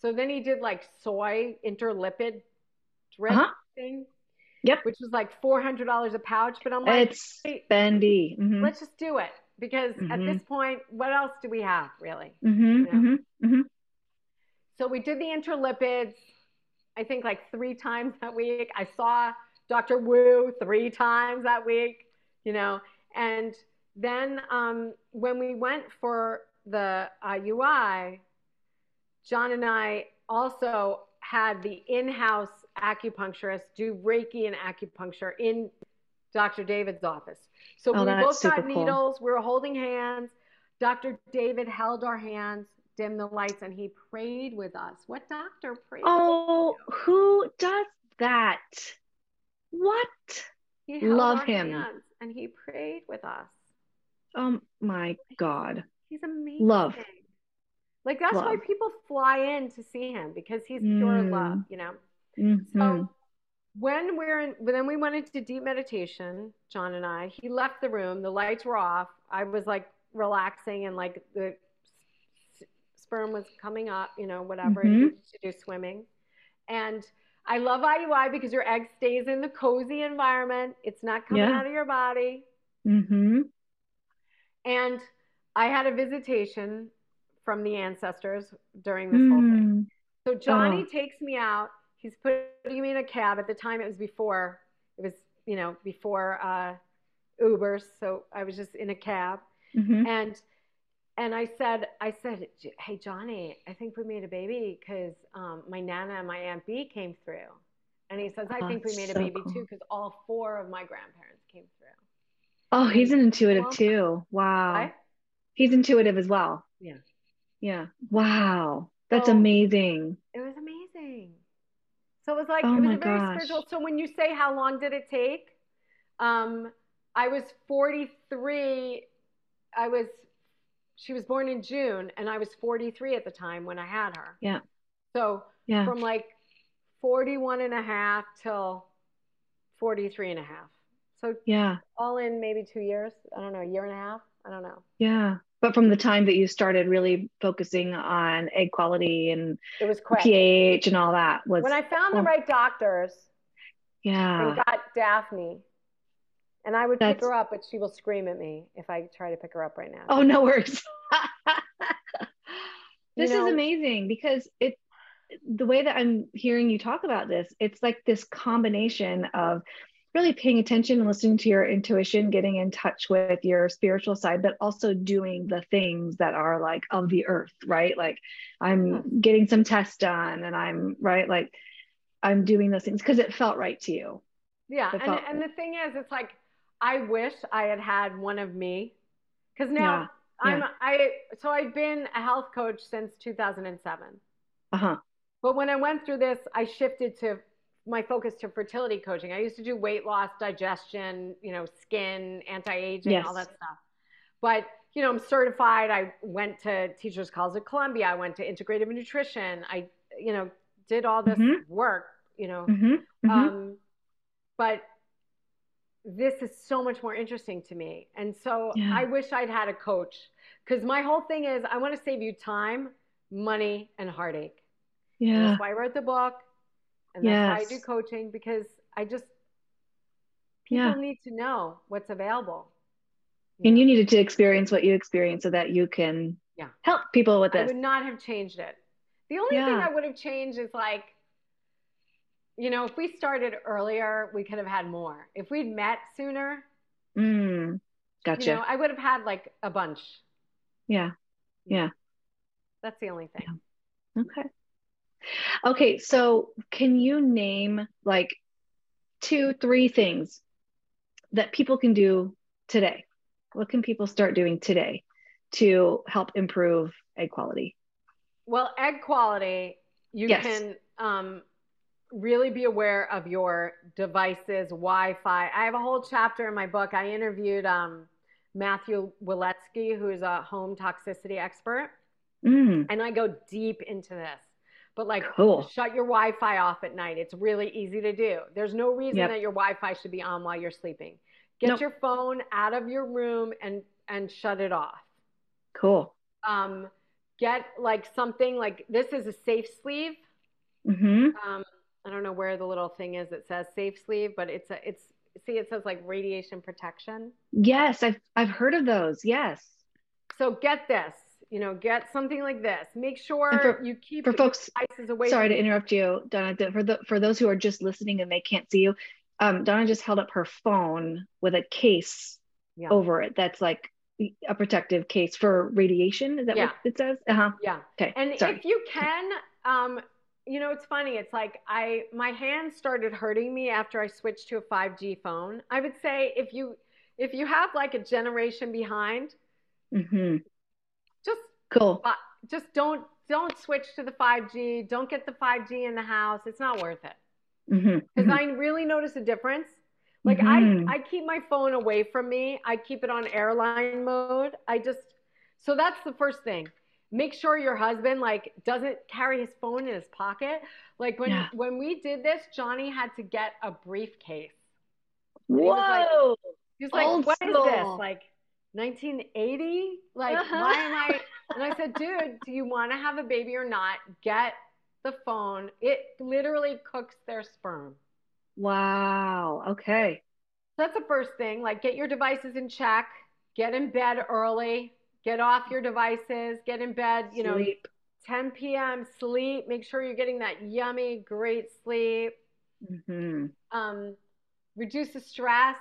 So then he did like soy Intralipid drip uh-huh. thing. Yep. Which was like four hundred dollars a pouch. But I'm like, it's spendy. Mm-hmm. Let's just do it because mm-hmm. at this point, what else do we have really? Mm-hmm. You know? Mm-hmm. Mm-hmm. So we did the Intralipids. I think like three times that week. I saw Dr. Wu three times that week. You know, and then um, when we went for the uh, UI, John and I also had the in-house acupuncturist do Reiki and acupuncture in Dr. David's office. So oh, we both got needles. Cool. We were holding hands. Dr. David held our hands, dimmed the lights, and he prayed with us. What doctor prayed? Oh, who does that? What? Love him. and he prayed with us. Oh my God. He's amazing. Love. Like that's love. why people fly in to see him because he's pure mm. love, you know. Mm-hmm. So when we're in, then we went into deep meditation, John and I. He left the room. The lights were off. I was like relaxing and like the sperm was coming up, you know, whatever mm-hmm. to do swimming. And I love IUI because your egg stays in the cozy environment. It's not coming yeah. out of your body. Mm-hmm. And I had a visitation from the ancestors during this mm. whole thing. So Johnny oh. takes me out he's putting me in a cab. At the time, it was before it was you know before uh, Ubers, so I was just in a cab, mm-hmm. and and I said I said, hey Johnny, I think we made a baby because um, my nana and my aunt B came through, and he says I oh, think we made so a baby cool. too because all four of my grandparents came through. Oh, he's an intuitive well, too. Wow. He's intuitive as well. Yeah. Yeah. Wow. That's so, amazing. It was amazing. So it was like, oh it was a very gosh. spiritual. So when you say how long did it take? Um, I was 43. I was, she was born in June and I was 43 at the time when I had her. Yeah. So yeah. from like 41 and a half till 43 and a half. So yeah, all in maybe two years. I don't know, a year and a half. I don't know. Yeah but from the time that you started really focusing on egg quality and it was quick. pH and all that was when I found the right doctors. Yeah. And got Daphne. And I would That's... pick her up, but she will scream at me if I try to pick her up right now. Oh, no worries. (laughs) this you know, is amazing because it the way that I'm hearing you talk about this, it's like this combination of really paying attention and listening to your intuition, getting in touch with your spiritual side, but also doing the things that are like of the earth, right? Like I'm getting some tests done and I'm right, like I'm doing those things because it felt right to you. Yeah. And, and the thing is, it's like, I wish I had had one of me because now yeah, I'm, yeah. I, so I've been a health coach since 2007. Uh huh. But when I went through this, I shifted to my focus to fertility coaching. I used to do weight loss, digestion, you know, skin, anti-aging, yes. all that stuff. But you know, I'm certified. I went to Teachers College at Columbia. I went to Integrative Nutrition. I, you know, did all this Mhm. work, you know. Mhm, mhm. Um, but this is so much more interesting to me. And so Yeah. I wish I'd had a coach because my whole thing is I want to save you time, money, and heartache. And yeah. that's why I wrote the book. And that's why I do coaching because I just, people Yeah. need to know what's available. And know? you needed to experience what you experienced so that you can Yeah. help people with this. I would not have changed it. The only thing I would have changed is like, you know, if we started earlier, we could have had more. If we'd met sooner, Mm, gotcha. you know, I would have had like a bunch. yeah. Yeah. That's the only thing. Okay. Okay. So, can you name like two, three things that people can do today? What can people start doing today to help improve egg quality? Well, egg quality, you Yes. can um, really be aware of your devices, Wi Fi. I have a whole chapter in my book. I interviewed um, Matthew Waletsky, who's a home toxicity expert, Mm, and I go deep into this. But like, Cool. shut your Wi Fi off at night. It's really easy to do. There's no reason Yep. that your Wi Fi should be on while you're sleeping. Get Nope. your phone out of your room and, and shut it off. cool. Um, get like something like this is a safe sleeve. hmm um, I don't know where the little thing is that says safe sleeve, but it's a, it's see it says like radiation protection. Yes, I've I've heard of those. Yes. So get this, you know, get something like this. Make sure for- you keep for folks- away. Sorry to interrupt you, Donna. For the for those who are just listening and they can't see you, um, Donna just held up her phone with a case Yeah. over it. That's like a protective case for radiation. Is that Yeah. what it says? Uh huh. Yeah. Okay. And Sorry. if you can, um, you know, it's funny. It's like I my hands started hurting me after I switched to a 5G phone. I would say if you if you have like a generation behind, hmm just Cool. Just don't don't switch to the 5G. Don't get the 5G in the house. It's not worth it. Because I really notice a difference. Like Mhm. I I keep my phone away from me. I keep it on airline mode. I just so that's the first thing. Make sure your husband like doesn't carry his phone in his pocket. Like when Yeah. when we did this, Johnny had to get a briefcase. he was like- Whoa. He was like, Old "What is this? Like 1980? Like Uh-huh. why am I?" (laughs) And I said, "Dude, do you want to have a baby or not? Get the phone. It literally cooks their sperm." wow. Okay. So that's the first thing. Like, get your devices in check. Get in bed early. Get off your devices. Get in bed. You know, 10 p.m. Sleep. Make sure you're getting that yummy, great sleep. hmm um, reduce the stress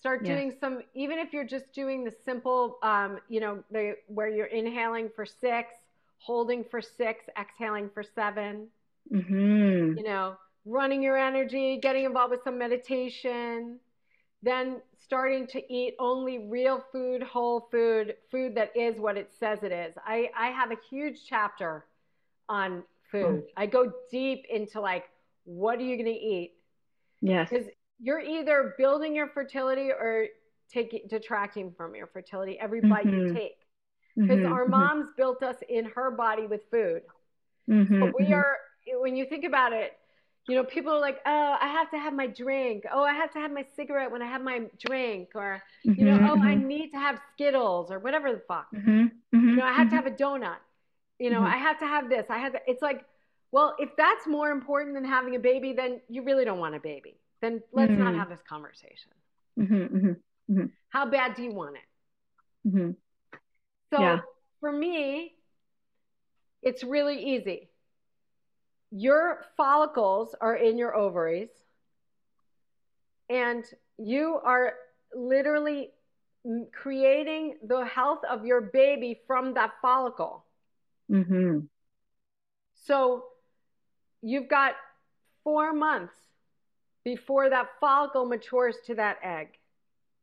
start doing some even if you're just doing the simple um, you know the where you're inhaling for six holding for six exhaling for seven. Hmm you know running your energy getting involved with some meditation then starting to eat only real food whole food food that is what it says it is. I i have a huge chapter on food. I go deep into like what are you going to eat? Yes. because you're either building your fertility or taking detracting from your fertility every bite you Mhm. take. Because Mhm, our mhm, moms built us in her body with food. Mhm, but we mhm. are when you think about it you know people are like oh i have to have my drink. Oh i have to have my cigarette when i have my drink or you know oh i need to have skittles or whatever the fuck. You know i have to have a donut. You know i have to have this. I have to, it's like well if that's more important than having a baby then you really don't want a baby then let's not Mm. have this conversation Mhm, mhm, how bad do you want it mhm. so Yeah. for me it's really easy your follicles are in your ovaries and you are literally creating the health of your baby from that follicle Mhm. So you've got four months before that follicle matures to that egg.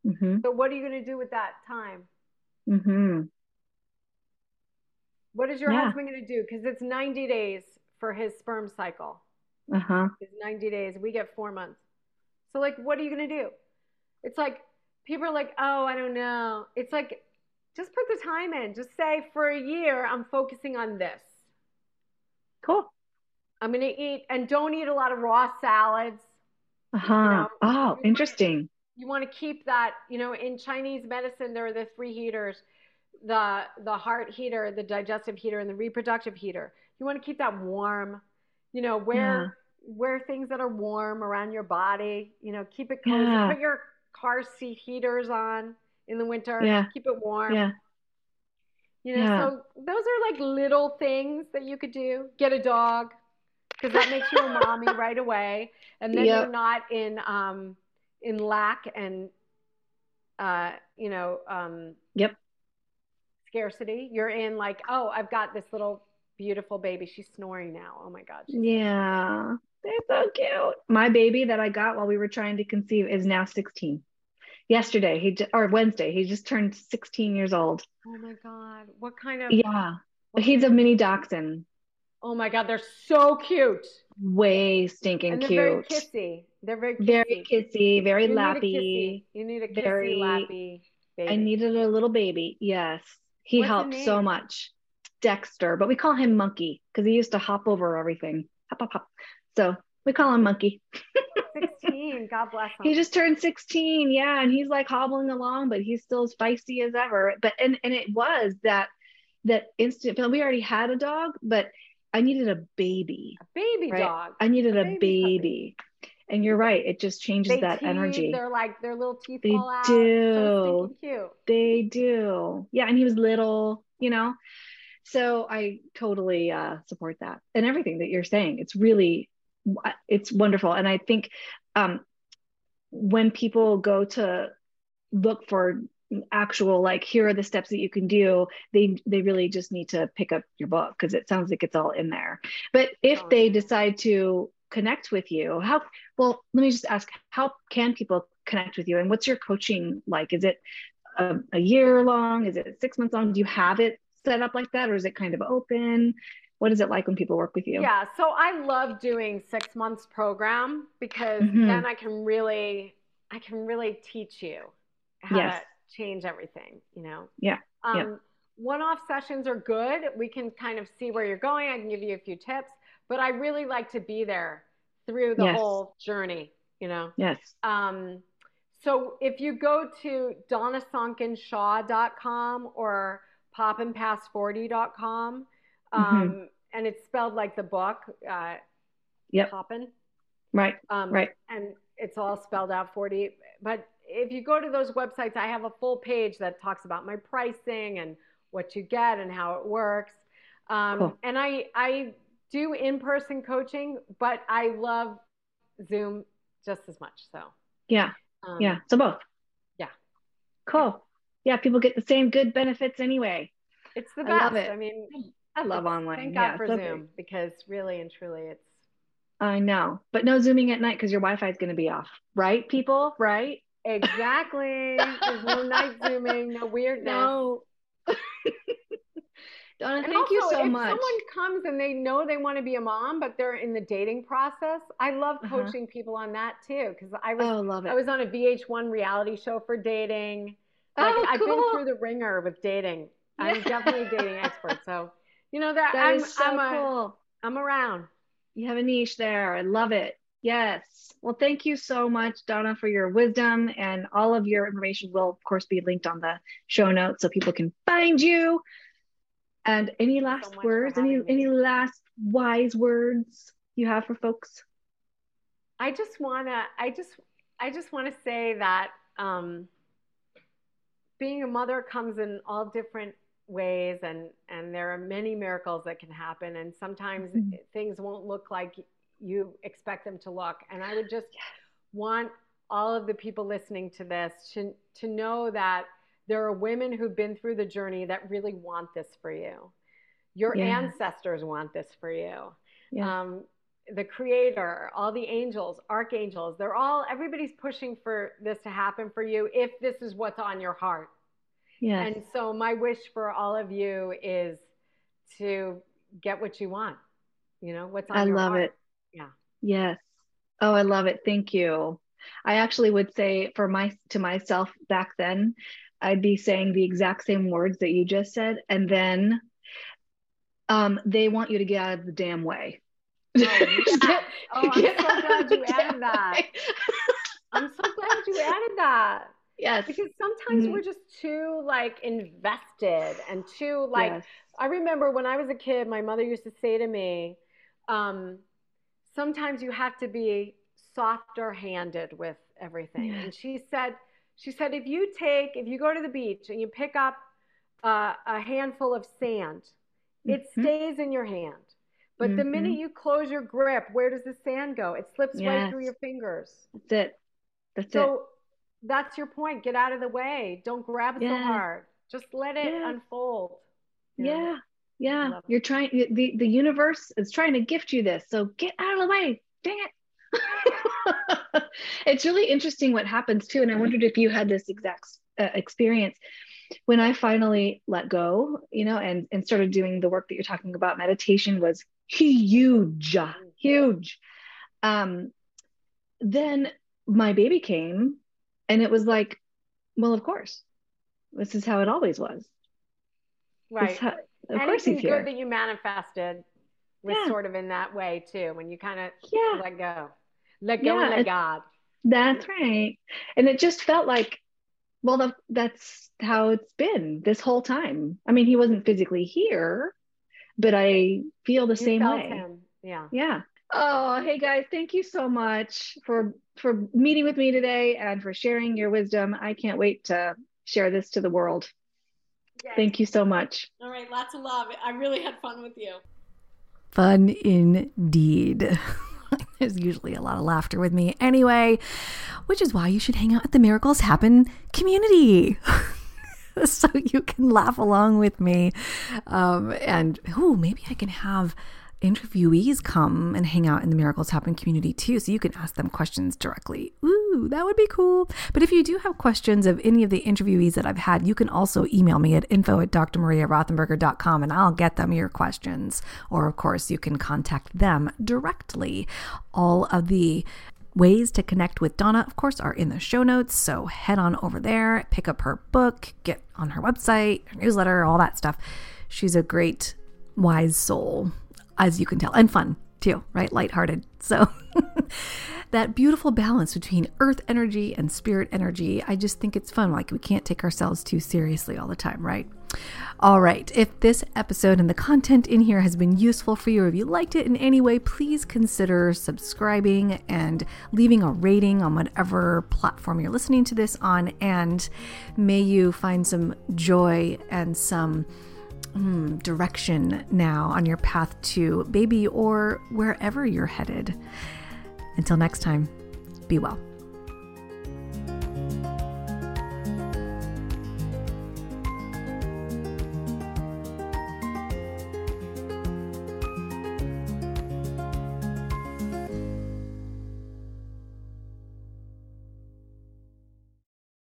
Mhm. So what are you going to do with that time? Mhm. What is your Yeah. husband going to do? Because it's 90 days for his sperm cycle. Uh-huh. It's 90 days. We get four months. So like, what are you going to do? It's like people are like, oh, I don't know. It's like, just put the time in. Just say for a year, I'm focusing on this. Cool. I'm going to eat and don't eat a lot of raw salads. Uh-huh. You know, oh, interesting. you want to keep that, you know, in Chinese medicine, there are the three heaters the the heart heater, the digestive heater, and the reproductive heater. You want to keep that warm. You know, wear yeah. wear things that are warm around your body. You know, keep it cozy. Yeah. Put your car seat heaters on in the winter. Yeah. Keep it warm. Yeah. You know, yeah. so those are like little things that you could do. Get a dog because that makes you a mommy right away, and then yep. you're not in um in lack and uh you know um yep scarcity. You're in like, oh, I've got this little beautiful baby. She's snoring now. Oh my God. Yeah. They're so cute. My baby that I got while we were trying to conceive is now 16. Yesterday, he or Wednesday, he just turned 16 years old. Oh my God. What kind of Yeah. He's a mini dachshund. Oh my God, they're so cute. Way stinking and they're cute. Very kissy. They're very kissy. Very kissy, very you lappy. Need you need a kissy, very, lappy baby. I needed a little baby. Yes. He What's helped so much. Dexter, but we call him Monkey because he used to hop over everything. Hop, hop, hop. So we call him Monkey. 16. God bless him. He just turned 16. Yeah. And he's like hobbling along, but he's still as feisty as ever. But, and, and it was that, that instant, we already had a dog, but I needed a baby. A baby right? dog. I needed a, a baby. baby. And you're right. It just changes they that teeth, energy. They're like their little teeth they fall out. Do. So. They do. Yeah. And he was little, you know. So I totally uh, support that and everything that you're saying. It's really, it's wonderful. And I think um, when people go to look for actual like here are the steps that you can do they they really just need to pick up your book because it sounds like it's all in there. But if oh, they decide to connect with you how well let me just ask how can people connect with you and what's your coaching like? Is it a, a, year long? Is it six months long? Do you have it set up like that or is it kind of open? What is it like when people work with you? Yeah so i love doing six months program because mm-hmm. then i can really i can really teach you how yes. Change everything you know yeah um, yeah. one-off sessions are good we can kind of see where you're going i can give you a few tips but I really like to be there through the yes. whole journey, you know? Yes. Um, so if you go to donnasonkinshaw.com or poppinpast40.com, um, mm-hmm. and it's spelled like the book, uh, yep. Poppin. Right. Um, right. And it's all spelled out 40. But if you go to those websites, I have a full page that talks about my pricing and what you get and how it works. Um, cool. And I, I do in-person coaching, but I love Zoom just as much. So yeah, um, yeah. So both. Yeah. Cool. Yeah, people get the same good benefits anyway. It's the best. I, love it. I mean, I love online. Thank God yeah, for Zoom because really and truly, it's. I know, but no zooming at night because your Wi-Fi is going to be off, right? People, right? Exactly. There's no (laughs) night zooming, no weirdness. No. (laughs) Donna, and thank also, you so much. if much. someone comes and they know they want to be a mom, but they're in the dating process, I love uh-huh. coaching uh-huh. people on that too. Because I was, oh, love it. I was on a VH1 reality show for dating. Like, oh, I've been through the ringer with dating. I'm definitely a dating (laughs) expert. So, you know that, that I'm, so I'm, a, cool. I'm around. You have a niche there. I love it. Yes. Well, thank you so much, Donna, for your wisdom and all of your information will, of course, be linked on the show notes so people can find you. And any last so words, any me. any last wise words you have for folks? I just wanna, I just, I just want to say that um, being a mother comes in all different ways, and and there are many miracles that can happen, and sometimes mm-hmm. things won't look like you expect them to look. And I would just want all of the people listening to this to to know that there are women who've been through the journey that really want this for you. Your yeah. ancestors want this for you. Yeah. Um, the creator, all the angels, archangels, they're all, everybody's pushing for this to happen for you if this is what's on your heart. Yes. And so my wish for all of you is to get what you want. You know, what's on I your love heart. it. Yeah. Yes. Oh, I love it. Thank you. I actually would say for my to myself back then, I'd be saying the exact same words that you just said, and then um, they want you to get out of the damn way. Oh, (laughs) yeah. get, oh (laughs) I'm so glad you added that. I'm so glad you added that. Yes. Because sometimes mm-hmm. we're just too like invested and too like yes. I remember when I was a kid, my mother used to say to me, um, sometimes you have to be softer handed with everything. And she said, she said, if you take, if you go to the beach and you pick up uh, a handful of sand, mm-hmm. it stays in your hand. But mm-hmm. the minute you close your grip, where does the sand go? It slips yes. right through your fingers. That's it. That's so it. that's your point. Get out of the way. Don't grab it yeah. so hard. Just let it yeah. unfold. Yeah. Yeah. Yeah. You're trying the the universe is trying to gift you this. So get out of the way. Dang it. (laughs) it's really interesting what happens too and I wondered if you had this exact uh, experience when I finally let go, you know, and and started doing the work that you're talking about meditation was huge, huge. Um then my baby came and it was like, well, of course, this is how it always was. Right. Of Anything course he's here. good that you manifested was yeah. sort of in that way too, when you kind of yeah. let go, let go yeah, and let God. That's right. And it just felt like, well, the, that's how it's been this whole time. I mean, he wasn't physically here, but I feel the you same way. Him. Yeah. Yeah. Oh, hey guys, thank you so much for for meeting with me today and for sharing your wisdom. I can't wait to share this to the world. Yes. Thank you so much. All right, lots of love. I really had fun with you. Fun indeed. (laughs) There's usually a lot of laughter with me anyway, which is why you should hang out at the Miracles Happen community. (laughs) so you can laugh along with me. Um, and oh, maybe I can have interviewees come and hang out in the Miracles Happen community too, so you can ask them questions directly. Ooh, that would be cool. But if you do have questions of any of the interviewees that I've had, you can also email me at info at drmariarothenberger.com and I'll get them your questions. Or, of course, you can contact them directly. All of the Ways to connect with Donna, of course, are in the show notes. So head on over there, pick up her book, get on her website, her newsletter, all that stuff. She's a great, wise soul as you can tell, and fun too, right? Lighthearted. So (laughs) that beautiful balance between earth energy and spirit energy, I just think it's fun. Like we can't take ourselves too seriously all the time, right? All right. If this episode and the content in here has been useful for you, or if you liked it in any way, please consider subscribing and leaving a rating on whatever platform you're listening to this on. And may you find some joy and some mm, direction now on your path to baby or wherever you're headed. Until next time, be well.